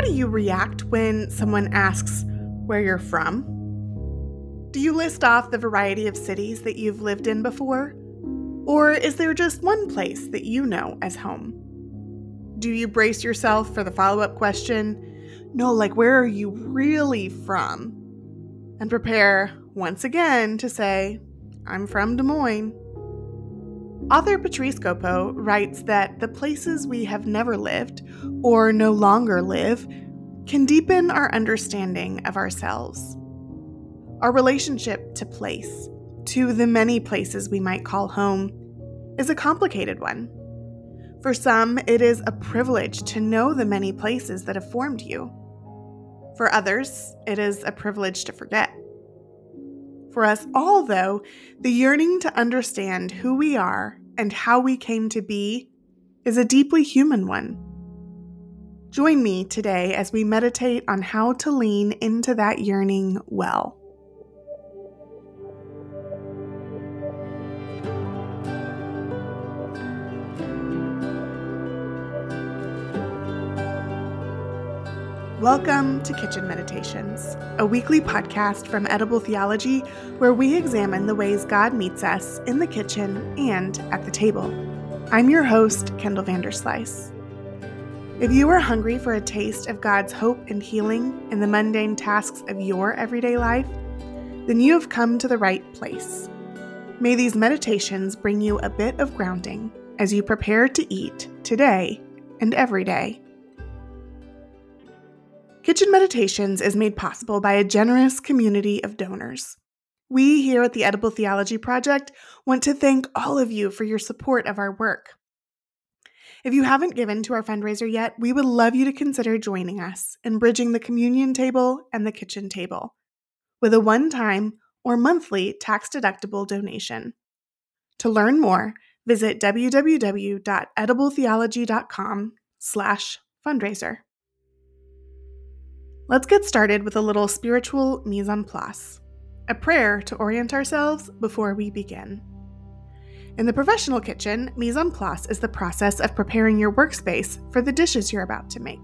How do you react when someone asks where you're from? Do you list off the variety of cities that you've lived in before? Or is there just one place that you know as home? Do you brace yourself for the follow up question, no, like, where are you really from? And prepare once again to say, I'm from Des Moines. Author Patrice Gopo writes that the places we have never lived or no longer live can deepen our understanding of ourselves. Our relationship to place, to the many places we might call home, is a complicated one. For some, it is a privilege to know the many places that have formed you. For others, it is a privilege to forget. For us all, though, the yearning to understand who we are and how we came to be is a deeply human one. Join me today as we meditate on how to lean into that yearning well. Welcome to Kitchen Meditations, a weekly podcast from Edible Theology where we examine the ways God meets us in the kitchen and at the table. I'm your host, Kendall Vanderslice. If you are hungry for a taste of God's hope and healing in the mundane tasks of your everyday life, then you have come to the right place. May these meditations bring you a bit of grounding as you prepare to eat today and every day. Kitchen Meditations is made possible by a generous community of donors. We here at the Edible Theology Project want to thank all of you for your support of our work. If you haven't given to our fundraiser yet, we would love you to consider joining us in bridging the communion table and the kitchen table with a one-time or monthly tax-deductible donation. To learn more, visit www.edibletheology.com/fundraiser. Let's get started with a little spiritual mise en place, a prayer to orient ourselves before we begin. In the professional kitchen, mise en place is the process of preparing your workspace for the dishes you're about to make.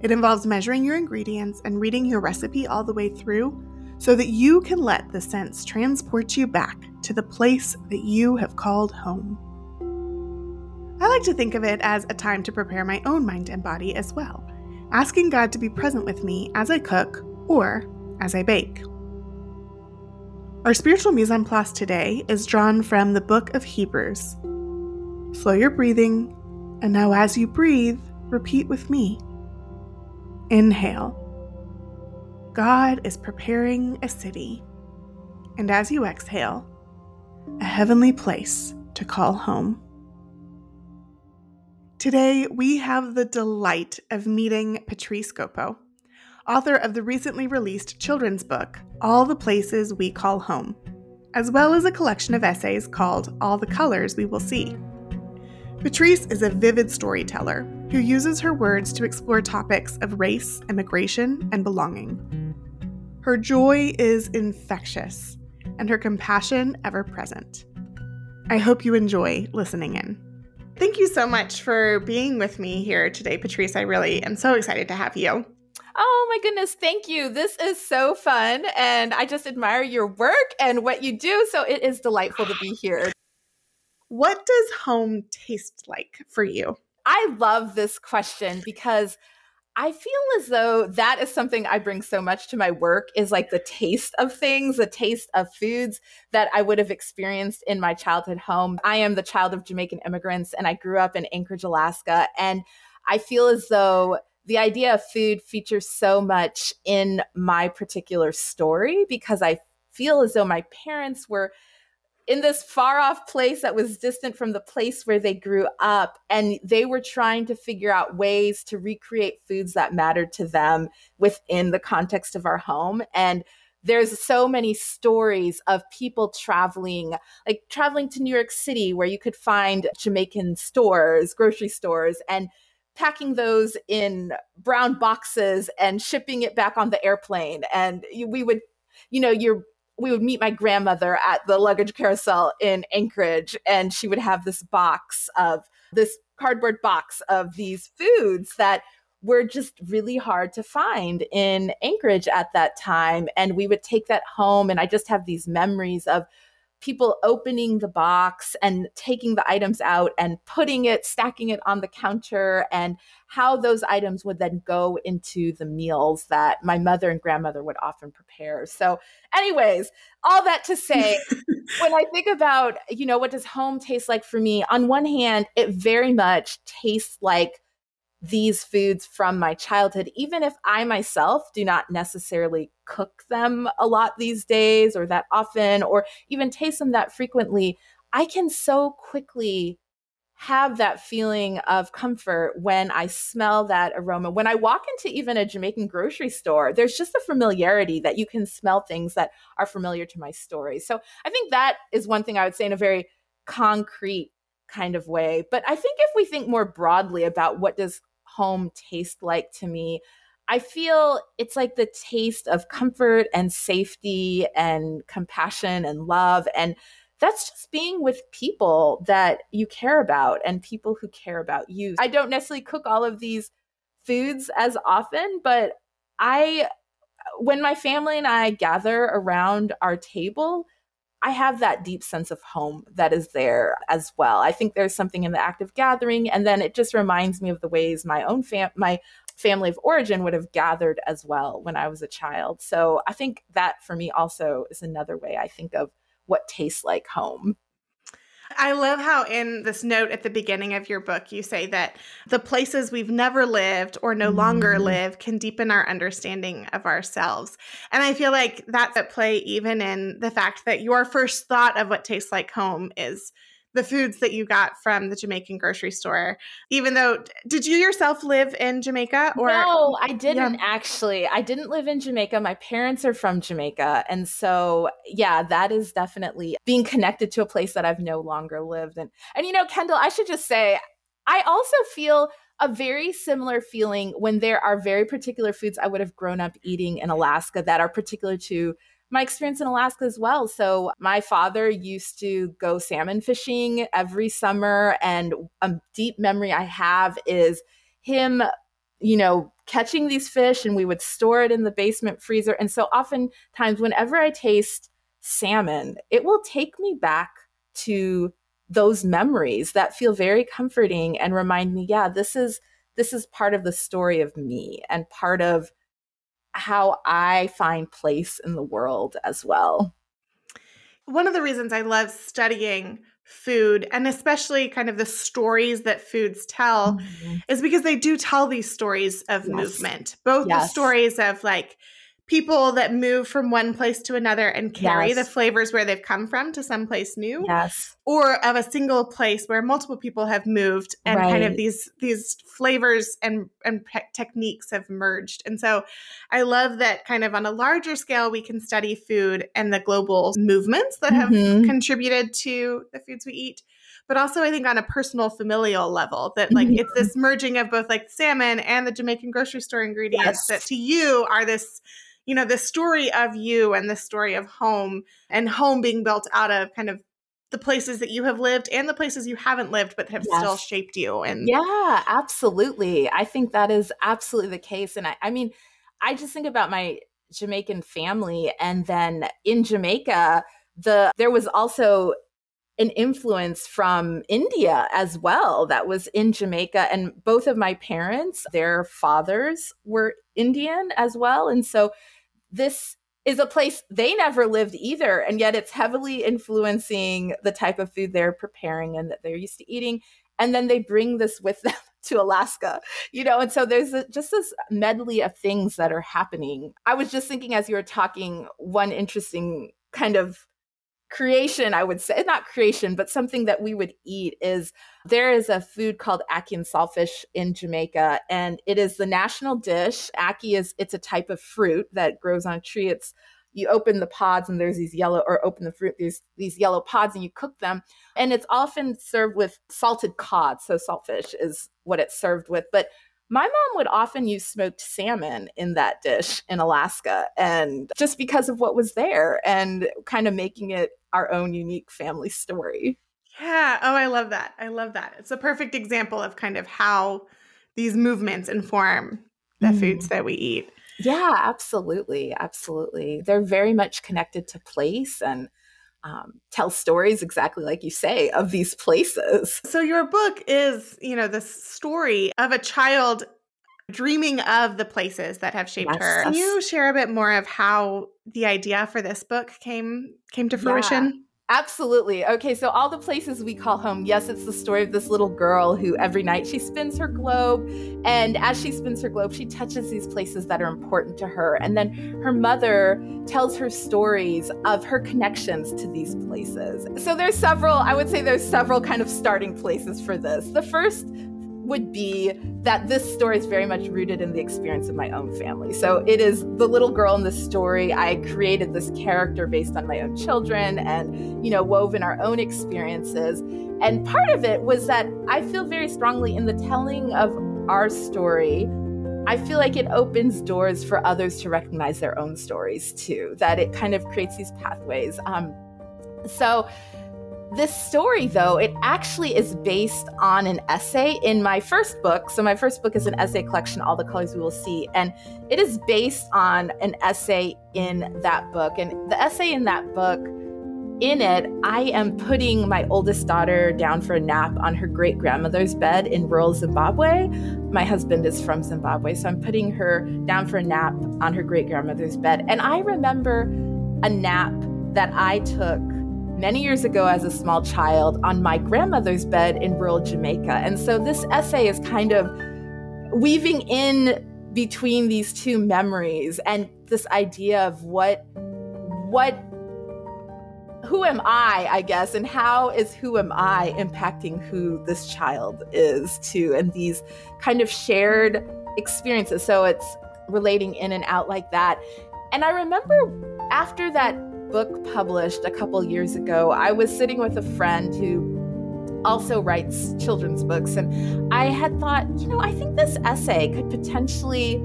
It involves measuring your ingredients and reading your recipe all the way through so that you can let the sense transport you back to the place that you have called home. I like to think of it as a time to prepare my own mind and body as well asking God to be present with me as I cook or as I bake. Our spiritual mise en place today is drawn from the book of Hebrews. Slow your breathing, and now as you breathe, repeat with me. Inhale. God is preparing a city, and as you exhale, a heavenly place to call home. Today, we have the delight of meeting Patrice Gopo, author of the recently released children's book, All the Places We Call Home, as well as a collection of essays called All the Colors We Will See. Patrice is a vivid storyteller who uses her words to explore topics of race, immigration, and belonging. Her joy is infectious, and her compassion ever present. I hope you enjoy listening in. Thank you so much for being with me here today, Patrice. I really am so excited to have you. Oh my goodness, thank you. This is so fun. And I just admire your work and what you do. So it is delightful to be here. What does home taste like for you? I love this question because I feel as though that is something I bring so much to my work is like the taste of things, the taste of foods that I would have experienced in my childhood home. I am the child of Jamaican immigrants and I grew up in Anchorage, Alaska. And I feel as though the idea of food features so much in my particular story because I feel as though my parents were in this far off place that was distant from the place where they grew up. And they were trying to figure out ways to recreate foods that mattered to them within the context of our home. And there's so many stories of people traveling, like traveling to New York City, where you could find Jamaican stores, grocery stores, and packing those in brown boxes and shipping it back on the airplane. And we would, you know, you're we would meet my grandmother at the luggage carousel in Anchorage, and she would have this box of this cardboard box of these foods that were just really hard to find in Anchorage at that time. And we would take that home. And I just have these memories of people opening the box and taking the items out and putting it, stacking it on the counter, and how those items would then go into the meals that my mother and grandmother would often prepare. So, anyways, all that to say, when I think about, you know, what does home taste like for me? On one hand, it very much tastes like these foods from my childhood, even if I myself do not necessarily cook them a lot these days or that often, or even taste them that frequently, I can so quickly have that feeling of comfort when I smell that aroma. When I walk into even a Jamaican grocery store, there's just a familiarity that you can smell things that are familiar to my story. So I think that is one thing I would say in a very concrete kind of way. But I think if we think more broadly about what does home taste like to me. I feel it's like the taste of comfort and safety and compassion and love. And that's just being with people that you care about and people who care about you. I don't necessarily cook all of these foods as often, but I, when my family and I gather around our table, I have that deep sense of home that is there as well. I think there's something in the act of gathering, and then it just reminds me of the ways my own fam- my family of origin would have gathered as well when I was a child. So I think that for me also is another way I think of what tastes like home. I love how in this note at the beginning of your book, you say that the places we've never lived or no longer mm-hmm. live can deepen our understanding of ourselves. And I feel like that's at play even in the fact that your first thought of what tastes like home is the foods that you got from the Jamaican grocery store. Even though, did you yourself live in Jamaica? Or no, I didn't yeah. actually. I didn't live in Jamaica. My parents are from Jamaica, and so yeah, that is definitely being connected to a place that I've no longer lived And And you know, Kendall, I should just say, I also feel a very similar feeling when there are very particular foods I would have grown up eating in Alaska that are particular to my experience in Alaska as well. So, my father used to go salmon fishing every summer, and a deep memory I have is him, you know, catching these fish and we would store it in the basement freezer. And so, oftentimes, whenever I taste salmon, it will take me back to those memories that feel very comforting and remind me, yeah, this is this is part of the story of me and part of how I find place in the world as well. One of the reasons I love studying food and especially kind of the stories that foods tell mm-hmm. is because they do tell these stories of yes. movement, both yes. the stories of like people that move from one place to another and carry yes. the flavors where they've come from to someplace new. Yes. Or of a single place where multiple people have moved and right. kind of these these flavors and and pe- techniques have merged. And so I love that kind of on a larger scale we can study food and the global movements that have mm-hmm. contributed to the foods we eat but also I think on a personal familial level that like mm-hmm. it's this merging of both like salmon and the Jamaican grocery store ingredients yes. that to you are this you know the story of you and the story of home and home being built out of kind of the places that you have lived and the places you haven't lived but have yes. still shaped you and yeah absolutely i think that is absolutely the case and I, I mean i just think about my jamaican family and then in jamaica the there was also an influence from India as well that was in Jamaica. And both of my parents, their fathers were Indian as well. And so this is a place they never lived either. And yet it's heavily influencing the type of food they're preparing and that they're used to eating. And then they bring this with them to Alaska, you know, and so there's a, just this medley of things that are happening. I was just thinking as you were talking, one interesting kind of creation, I would say, not creation, but something that we would eat is there is a food called ackee and saltfish in Jamaica, and it is the national dish. Ackee is it's a type of fruit that grows on a tree. It's you open the pods and there's these yellow or open the fruit there's these yellow pods and you cook them and it's often served with salted cod so saltfish is what it's served with but my mom would often use smoked salmon in that dish in Alaska, and just because of what was there and kind of making it our own unique family story. Yeah. Oh, I love that. I love that. It's a perfect example of kind of how these movements inform the mm. foods that we eat. Yeah, absolutely. Absolutely. They're very much connected to place and um, tell stories exactly like you say of these places. So, your book is, you know, the story of a child dreaming of the places that have shaped yes, her. Can you share a bit more of how the idea for this book came came to fruition? Yeah. Absolutely. Okay, so all the places we call home, yes, it's the story of this little girl who every night she spins her globe. And as she spins her globe, she touches these places that are important to her. And then her mother tells her stories of her connections to these places. So there's several, I would say there's several kind of starting places for this. The first would be that this story is very much rooted in the experience of my own family. So it is the little girl in the story. I created this character based on my own children and, you know, woven our own experiences. And part of it was that I feel very strongly in the telling of our story. I feel like it opens doors for others to recognize their own stories too, that it kind of creates these pathways. Um, so, this story, though, it actually is based on an essay in my first book. So, my first book is an essay collection, All the Colors We Will See. And it is based on an essay in that book. And the essay in that book, in it, I am putting my oldest daughter down for a nap on her great grandmother's bed in rural Zimbabwe. My husband is from Zimbabwe, so I'm putting her down for a nap on her great grandmother's bed. And I remember a nap that I took many years ago as a small child on my grandmother's bed in rural Jamaica. And so this essay is kind of weaving in between these two memories and this idea of what what who am I, I guess, and how is who am I impacting who this child is too, and these kind of shared experiences. So it's relating in and out like that. And I remember after that book published a couple years ago, I was sitting with a friend who also writes children's books. And I had thought, you know, I think this essay could potentially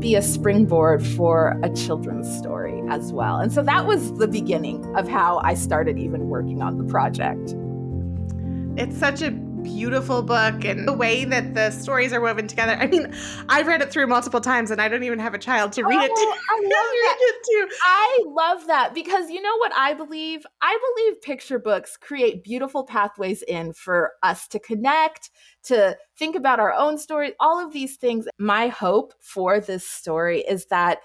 be a springboard for a children's story as well. And so that was the beginning of how I started even working on the project. It's such a beautiful book and the way that the stories are woven together. I mean, I've read it through multiple times and I don't even have a child to read oh, it to. Oh, I love that. I love that because you know what I believe? I believe picture books create beautiful pathways in for us to connect, to think about our own stories, all of these things. My hope for this story is that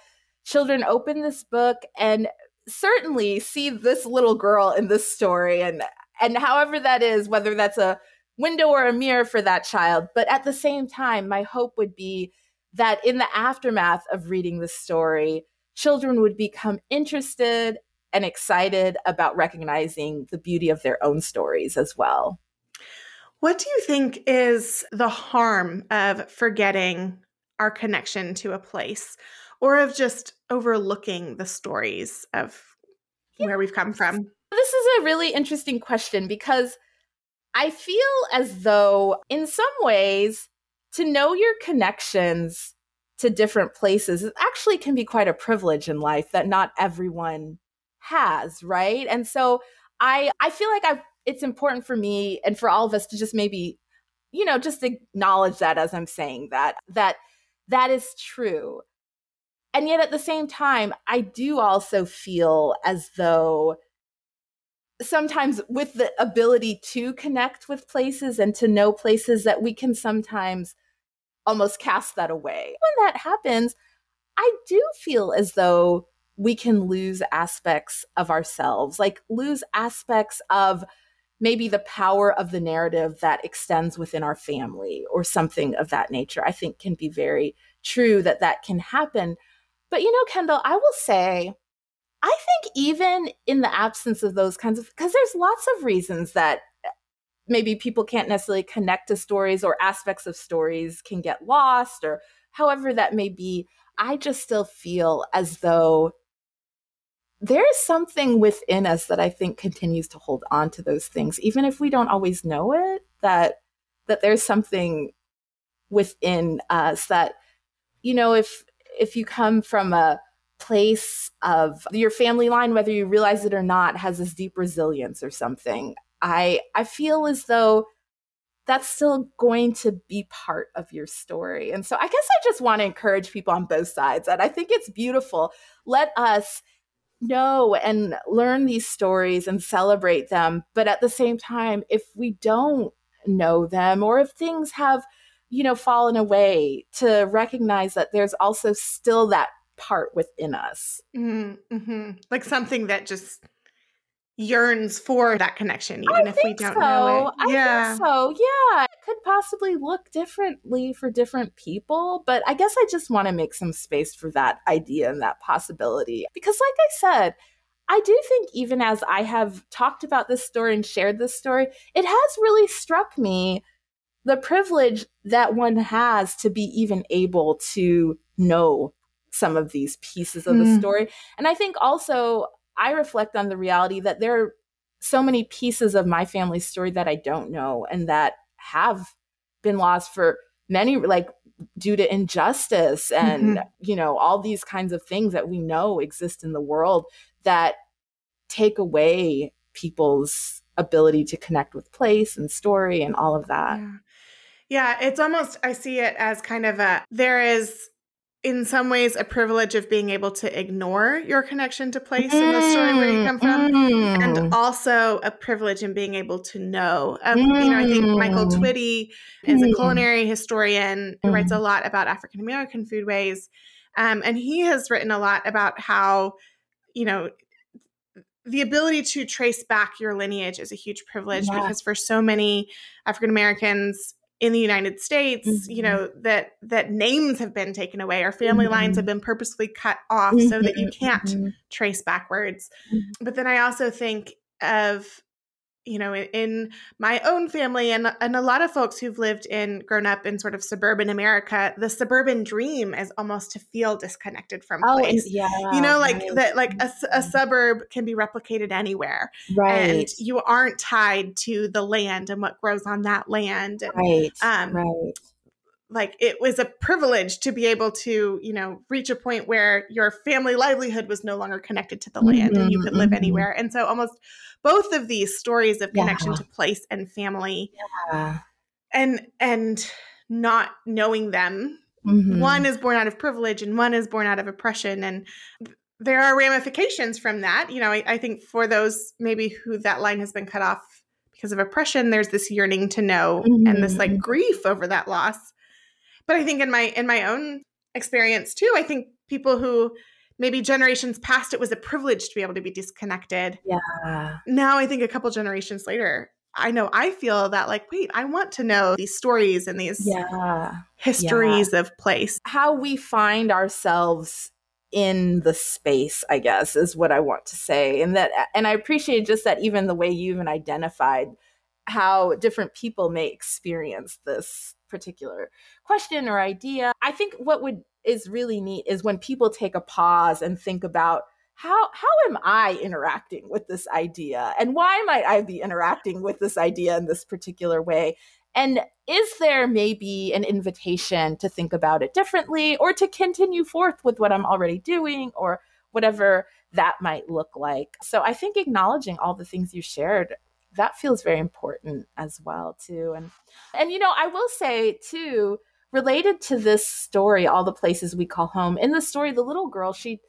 children open this book and certainly see this little girl in this story and and however that is whether that's a window or a mirror for that child. But at the same time, my hope would be that in the aftermath of reading the story, children would become interested and excited about recognizing the beauty of their own stories as well. What do you think is the harm of forgetting our connection to a place or of just overlooking the stories of yeah. where we've come from? This is a really interesting question because I feel as though, in some ways, to know your connections to different places actually can be quite a privilege in life that not everyone has, right? And so I I feel like I it's important for me and for all of us to just maybe you know just acknowledge that as I'm saying that that that is true. And yet at the same time, I do also feel as though sometimes with the ability to connect with places and to know places that we can sometimes almost cast that away. When that happens, I do feel as though we can lose aspects of ourselves, like lose aspects of maybe the power of the narrative that extends within our family or something of that nature. I think can be very true that that can happen. But you know, Kendall, I will say I think even in the absence of those kinds of, because there's lots of reasons that eh, maybe people can't necessarily connect to stories or aspects of stories can get lost or however that may be. I just still feel as though there's something within us that I think continues to hold on to those things, even if we don't always know it, that that there's something within us that, you know, if if you come from a place of your family line, whether you realize it or not, has this deep resilience or something. I I feel as though that's still going to be part of your story. And so I guess I just want to encourage people on both sides. And I think it's beautiful. Let us know and learn these stories and celebrate them. But at the same time, if we don't know them or if things have, you know, fallen away, to recognize that there's also still that part within us. Mm-hmm. mm-hmm. Like something that just yearns for that connection, even I if we don't so. know it. Yeah. so. Yeah. It could possibly look differently for different people, but I guess I just want to make some space for that idea and that possibility. Because, like I said, I do think even as I have talked about this story and shared this story, it has really struck me the privilege that one has to be even able to know some of these pieces of mm. the story. And I think also I reflect on the reality that there are so many pieces of my family's story that I don't know and that have been lost for many like due to injustice and mm-hmm. you know all these kinds of things that we know exist in the world that take away people's ability to connect with place and story and all of that. Yeah. yeah, it's almost I see it as kind of a there is in some ways a privilege of being able to ignore your connection to place mm, in the story where you come from mm. and also a privilege in being able to know um, mm. you know i think michael mm. twitty is a mm. culinary historian who writes a mm. lot about african american foodways um, and he has written a lot about how you know the ability to trace back your lineage is a huge privilege yeah. because for so many african americans in the United States, mm-hmm. you know, that that names have been taken away, our family mm-hmm. lines have been purposefully cut off mm-hmm. so that you mm-hmm. can't mm-hmm. trace backwards. Mm-hmm. But then I also think of you know, in, in, my own family and and a lot of folks who've lived in grown up in sort of suburban America, the suburban dream is almost to feel disconnected from oh, place. Yeah, you know, like right. that, like a, a, suburb can be replicated anywhere, right? And you aren't tied to the land and what grows on that land, and, right? Um, right like it was a privilege to be able to you know reach a point where your family livelihood was no longer connected to the land mm-hmm, and you could live mm-hmm. anywhere and so almost both of these stories of connection yeah. to place and family yeah. and and not knowing them mm-hmm. one is born out of privilege and one is born out of oppression and there are ramifications from that you know I, I think for those maybe who that line has been cut off because of oppression there's this yearning to know and this like mm-hmm. grief over that loss but i think in my in my own experience too i think people who maybe generations past it was a privilege to be able to be disconnected. Yeah. Now i think a couple generations later i know i feel that like wait i want to know these stories and these yeah. histories yeah. of place. How we find ourselves in the space i guess is what i want to say. And that and i appreciate just that even the way you even identified how different people may experience this particular question or idea. I think what would is really neat is when people take a pause and think about how how am I interacting with this idea and why might I be interacting with this idea in this particular way? And is there maybe an invitation to think about it differently or to continue forth with what I'm already doing or whatever that might look like? So I think acknowledging all the things you shared that feels very important as well too and and you know i will say too related to this story all the places we call home in the story the little girl she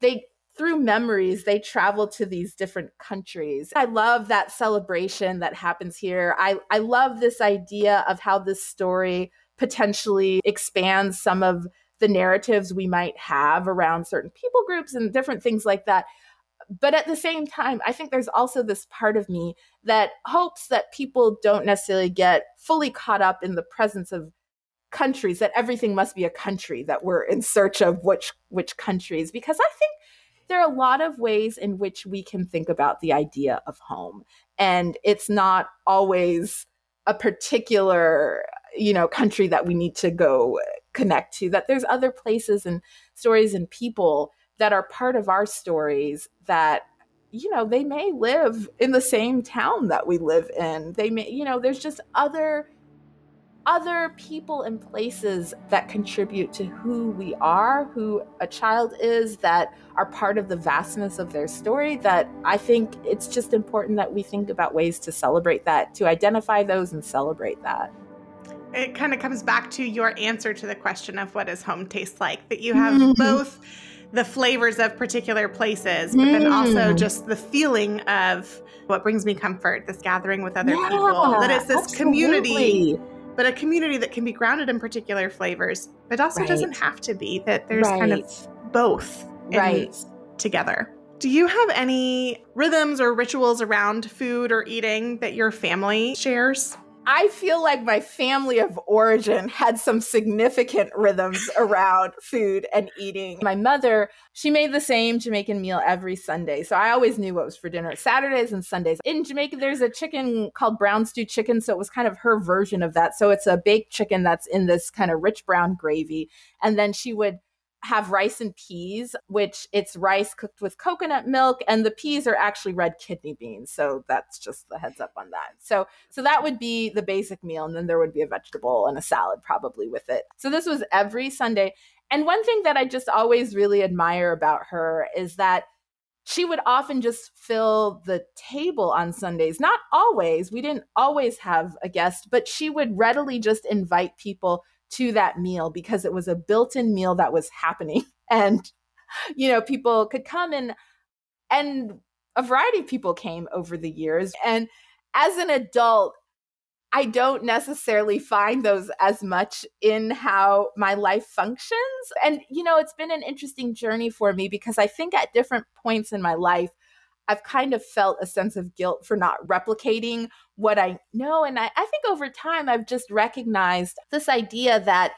they through memories they travel to these different countries. I love that celebration that happens here. I i love this idea of how this story potentially expands some of the narratives we might have around certain people groups and different things like that but at the same time, I think there's also this part of me that hopes that people don't necessarily get fully caught up in the presence of countries, that everything must be a country, that we're in search of which which countries, because I think there are a lot of ways in which we can think about the idea of home. And it's not always a particular, you know, country that we need to go connect to, that there's other places and stories and people that are part of our stories that you know they may live in the same town that we live in they may you know there's just other other people and places that contribute to who we are, who a child is, that are part of the vastness of their story, that I think it's just important that we think about ways to celebrate that, to identify those and celebrate that. It kind of comes back to your answer to the question of what does home taste like, that you have both the flavors of particular places, but mm. then also mm. just the feeling of what brings me comfort, this gathering with other yeah, people, that it's this absolutely. community but a community that can be grounded in particular flavors, but also right. doesn't have to be, that there's right. kind of both right. together. Do you have any rhythms or rituals around food or eating that your family shares? I feel like my family of origin had some significant rhythms around food and eating. My mother, she made the same Jamaican meal every Sunday. So I always knew what was for dinner Saturdays and Sundays. In Jamaica, there's a chicken called brown stew chicken. So it was kind of her version of that. So it's a baked chicken that's in this kind of rich brown gravy. And then she would have rice and peas, which it's rice cooked with coconut milk, and the peas are actually red kidney beans. So that's just the heads up on that. So so that would be the basic meal, and then there would be a vegetable and a salad probably with it. So this was every Sunday. And one thing that I just always really admire about her is that she would often just fill the table on Sundays. Not always. We didn't always have a guest, but she would readily just invite people to that meal because it was a built-in meal that was happening and you know people could come and and a variety of people came over the years and as an adult I don't necessarily find those as much in how my life functions. And, you know, it's been an interesting journey for me because I think at different points in my life, I've kind of felt a sense of guilt for not replicating what I know. And I, I think over time, I've just recognized this idea that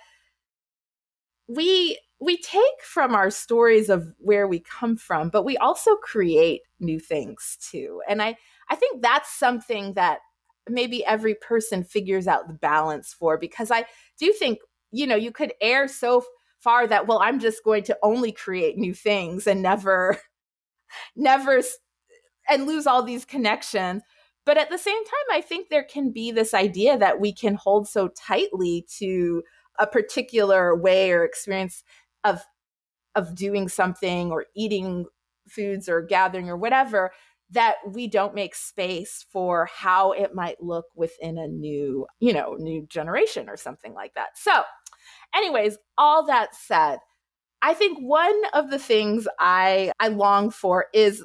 we we take from our stories of where we come from but we also create new things too and i i think that's something that maybe every person figures out the balance for because i do think you know you could err so far that well i'm just going to only create new things and never never and lose all these connections. But at the same time, I think there can be this idea that we can hold so tightly to a particular way or experience of of doing something or eating foods or gathering or whatever that we don't make space for how it might look within a new, you know, new generation or something like that. So, anyways, all that said, I think one of the things I I long for is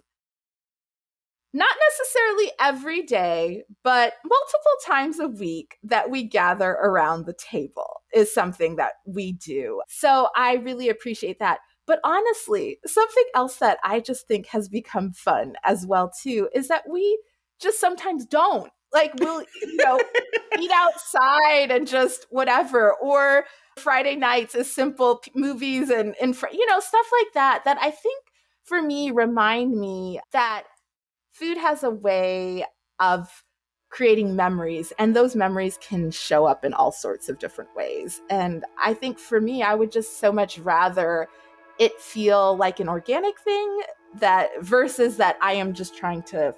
not necessarily every day, but multiple times a week that we gather around the table is something that we do. So I really appreciate that. But honestly, something else that I just think has become fun as well too is that we just sometimes don't. Like we'll, you know, eat outside and just whatever or Friday nights is simple p- movies and and you know stuff like that that I think for me remind me that food has a way of creating memories and those memories can show up in all sorts of different ways. And i think for me i would just so much rather it feel like an organic thing that versus that i am just trying to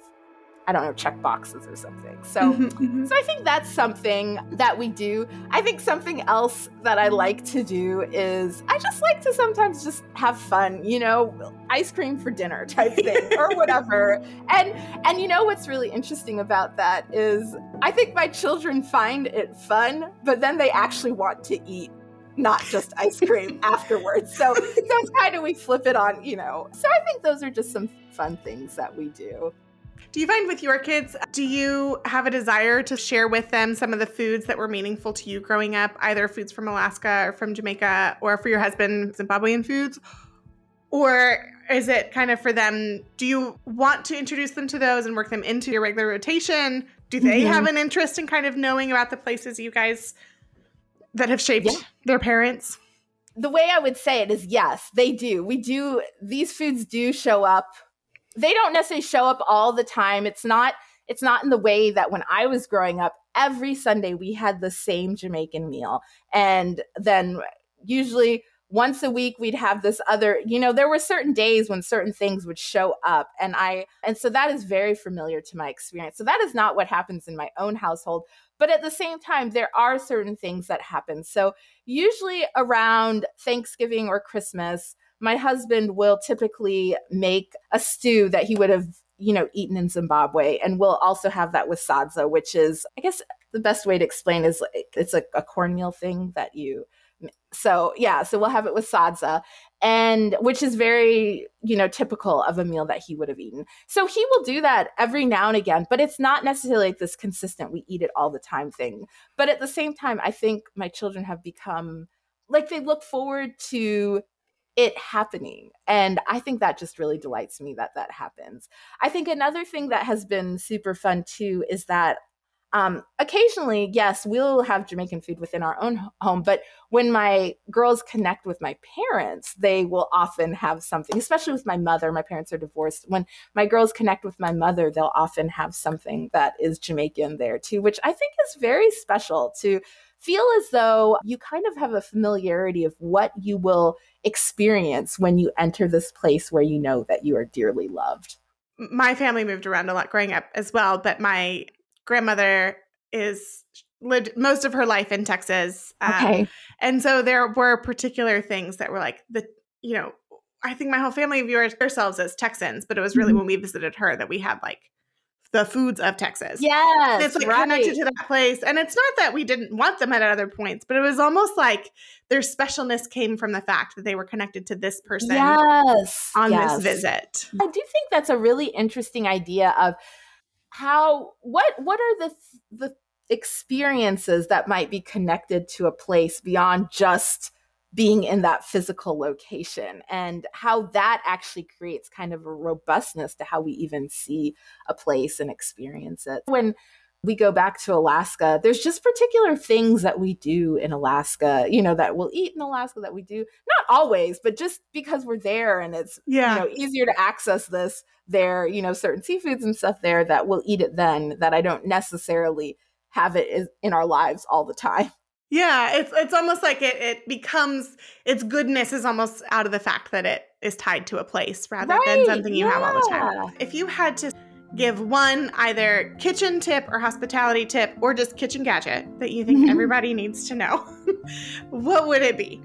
I don't know, check boxes or something. So, mm-hmm, mm-hmm. so I think that's something that we do. I think something else that I like to do is I just like to sometimes just have fun, you know, ice cream for dinner type thing or whatever. And and you know what's really interesting about that is I think my children find it fun, but then they actually want to eat not just ice cream afterwards. So that's kind of we flip it on, you know. So I think those are just some fun things that we do. Do you find with your kids, do you have a desire to share with them some of the foods that were meaningful to you growing up, either foods from Alaska or from Jamaica, or for your husband, Zimbabwean foods? Or is it kind of for them? Do you want to introduce them to those and work them into your regular rotation? Do they mm-hmm. have an interest in kind of knowing about the places you guys that have shaped yeah. their parents? The way I would say it is yes, they do. We do, these foods do show up they don't necessarily show up all the time. It's not it's not in the way that when I was growing up, every Sunday we had the same Jamaican meal. And then usually once a week we'd have this other you know there were certain days when certain things would show up and i and so that is very familiar to my experience so that is not what happens in my own household But at the same time, there are certain things that happen. So, usually around Thanksgiving or Christmas, my husband will typically make a stew that he would have you know eaten in zimbabwe. And we'll also have that with sadza which is i guess the best way to explain is like it's a, a cornmeal thing that you so yeah so we'll have it with sadza and which is very you know typical of a meal that he would have eaten. So he will do that every now and again but it's not necessarily like this consistent we eat it all the time thing. But at the same time i think my children have become like they look forward to it happening. And I think that just really delights me that that happens. I think another thing that has been super fun too is that um, occasionally, yes, we'll have Jamaican food within our own home, but when my girls connect with my parents, they will often have something, especially with my mother. My parents are divorced. When my girls connect with my mother, they'll often have something that is Jamaican there too, which I think is very special to feel as though you kind of have a familiarity of what you will experience when you enter this place where you know that you are dearly loved. My family moved around a lot growing up as well, but my grandmother is lived most of her life in Texas. Um, okay. And so there were particular things that were like the, you know, I think my whole family viewed ourselves as Texans, but it was really mm-hmm. when we visited her that we had like the foods of Texas. Yes. It's like right. connected to that place. And it's not that we didn't want them at other points, but it was almost like their specialness came from the fact that they were connected to this person yes. on yes. this visit. I do think that's a really interesting idea of how what what are the the experiences that might be connected to a place beyond just being in that physical location and how that actually creates kind of a robustness to how we even see a place and experience it. When we go back to Alaska, there's just particular things that we do in Alaska, you know, that we'll eat in Alaska that we do. Not always, but just because we're there and it's yeah. you know easier to access this there, you know, certain seafoods and stuff there that we'll eat it then that I don't necessarily have it in our lives all the time. Yeah, it's it's almost like it it becomes its goodness is almost out of the fact that it is tied to a place rather right, than something you yeah. have all the time. If you had to give one either kitchen tip or hospitality tip or just kitchen gadget that you think mm-hmm. everybody needs to know, what would it be?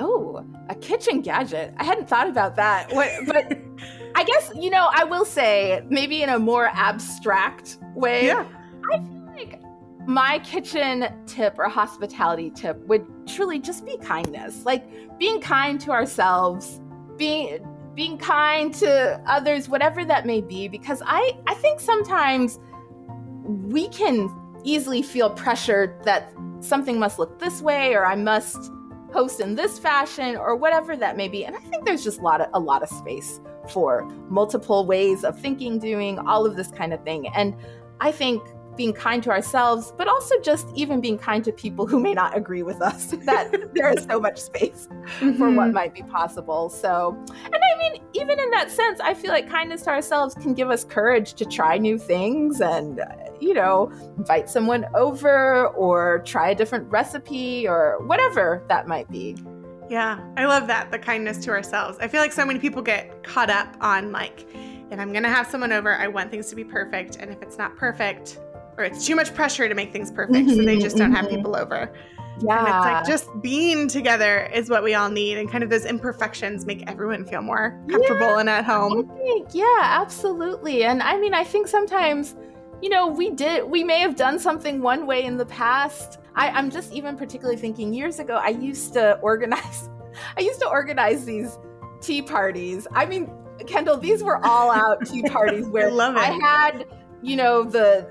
Oh, a kitchen gadget. I hadn't thought about that. What but I guess, you know, I will say maybe in a more abstract way. Yeah. My kitchen tip or hospitality tip would truly just be kindness. Like being kind to ourselves, being being kind to others, whatever that may be because I I think sometimes we can easily feel pressured that something must look this way or I must host in this fashion or whatever that may be. And I think there's just a lot of a lot of space for multiple ways of thinking, doing all of this kind of thing. And I think being kind to ourselves, but also just even being kind to people who may not agree with us, that there is so much space mm-hmm. for what mm-hmm. might be possible. So, and I mean, even in that sense, I feel like kindness to ourselves can give us courage to try new things and, you know, invite someone over or try a different recipe or whatever that might be. Yeah, I love that, the kindness to ourselves. I feel like so many people get caught up on like, if I'm gonna have someone over, I want things to be perfect. And if it's not perfect, or it's too much pressure to make things perfect, mm-hmm, so they just don't have mm-hmm. people over. Yeah. And it's like just being together is what we all need. And kind of those imperfections make everyone feel more comfortable yeah, and at home. Think, yeah, absolutely. And I mean, I think sometimes, you know, we did, we may have done something one way in the past. I, I'm just even particularly thinking years ago, I used to organize, I used to organize these tea parties. I mean, Kendall, these were all out tea parties where I, I had, you know, the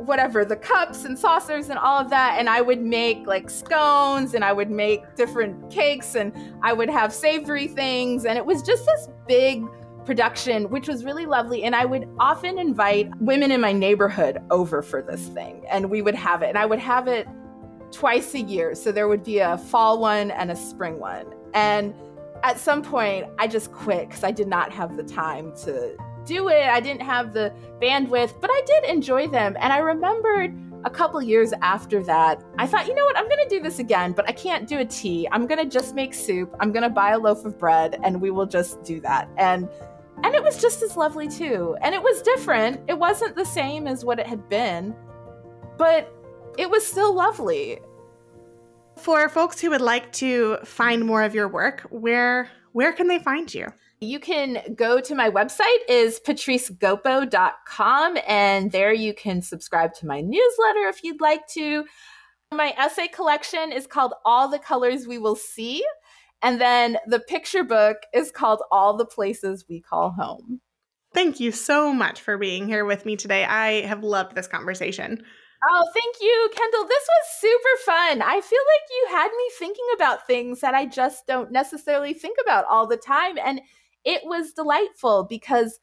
whatever the cups and saucers and all of that and i would make like scones and i would make different cakes and i would have savory things and it was just this big production which was really lovely and i would often invite women in my neighborhood over for this thing and we would have it and i would have it twice a year so there would be a fall one and a spring one and at some point i just quit because i did not have the time to do it. I didn't have the bandwidth, but I did enjoy them. And I remembered a couple years after that, I thought, you know what, I'm going to do this again, but I can't do a tea. I'm going to just make soup. I'm going to buy a loaf of bread and we will just do that. And and it was just as lovely too. And it was different. It wasn't the same as what it had been. But it was still lovely. For folks who would like to find more of your work, where where can they find you? You can go to my website is patricegopo.com and there you can subscribe to my newsletter if you'd like to. My essay collection is called All the Colors We Will See. And then the picture book is called All the Places We Call Home. Thank you so much for being here with me today. I have loved this conversation. Oh, thank you, Kendall. This was super fun. I feel like you had me thinking about things that I just don't necessarily think about all the time. And it was delightful because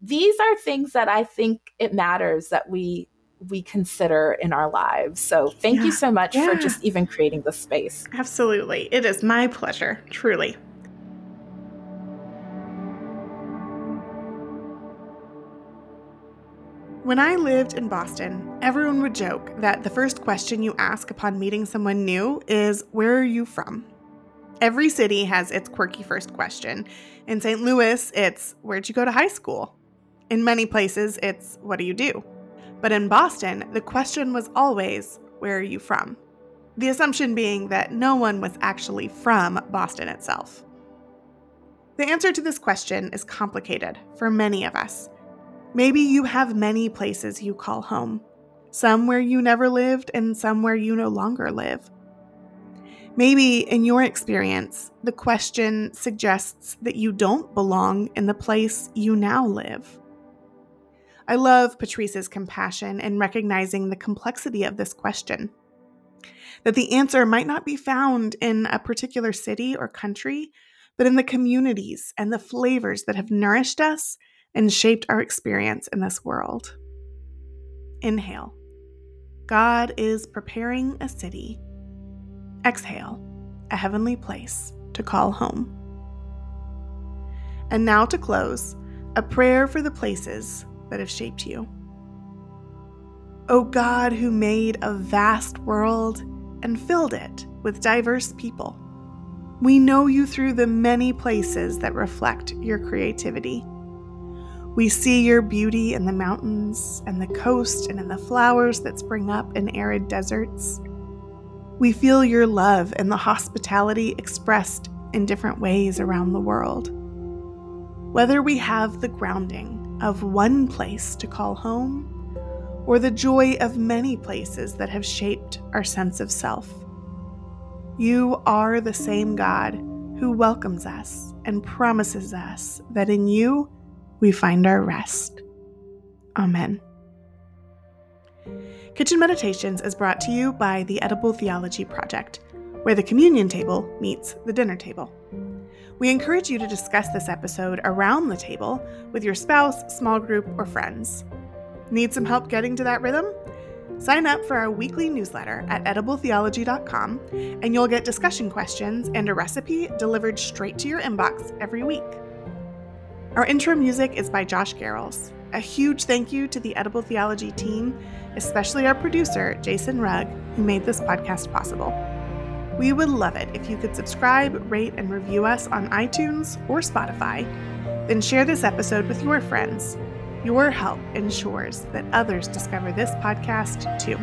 these are things that I think it matters that we we consider in our lives. So thank yeah, you so much yeah. for just even creating the space. Absolutely. It is my pleasure, truly. When I lived in Boston, everyone would joke that the first question you ask upon meeting someone new is, Where are you from? Every city has its quirky first question. In St. Louis, it's, Where'd you go to high school? In many places, it's, What do you do? But in Boston, the question was always, Where are you from? The assumption being that no one was actually from Boston itself. The answer to this question is complicated for many of us. Maybe you have many places you call home, some where you never lived and some where you no longer live. Maybe, in your experience, the question suggests that you don't belong in the place you now live. I love Patrice's compassion in recognizing the complexity of this question. That the answer might not be found in a particular city or country, but in the communities and the flavors that have nourished us and shaped our experience in this world. Inhale. God is preparing a city. Exhale, a heavenly place to call home. And now to close, a prayer for the places that have shaped you. O God, who made a vast world and filled it with diverse people, we know you through the many places that reflect your creativity. We see your beauty in the mountains and the coast and in the flowers that spring up in arid deserts. We feel your love and the hospitality expressed in different ways around the world. Whether we have the grounding of one place to call home or the joy of many places that have shaped our sense of self, you are the same God who welcomes us and promises us that in you we find our rest. Amen. Kitchen Meditations is brought to you by the Edible Theology Project, where the communion table meets the dinner table. We encourage you to discuss this episode around the table with your spouse, small group, or friends. Need some help getting to that rhythm? Sign up for our weekly newsletter at edibletheology.com, and you'll get discussion questions and a recipe delivered straight to your inbox every week. Our intro music is by Josh Garrels. A huge thank you to the Edible Theology team, especially our producer, Jason Rugg, who made this podcast possible. We would love it if you could subscribe, rate, and review us on iTunes or Spotify. Then share this episode with your friends. Your help ensures that others discover this podcast too.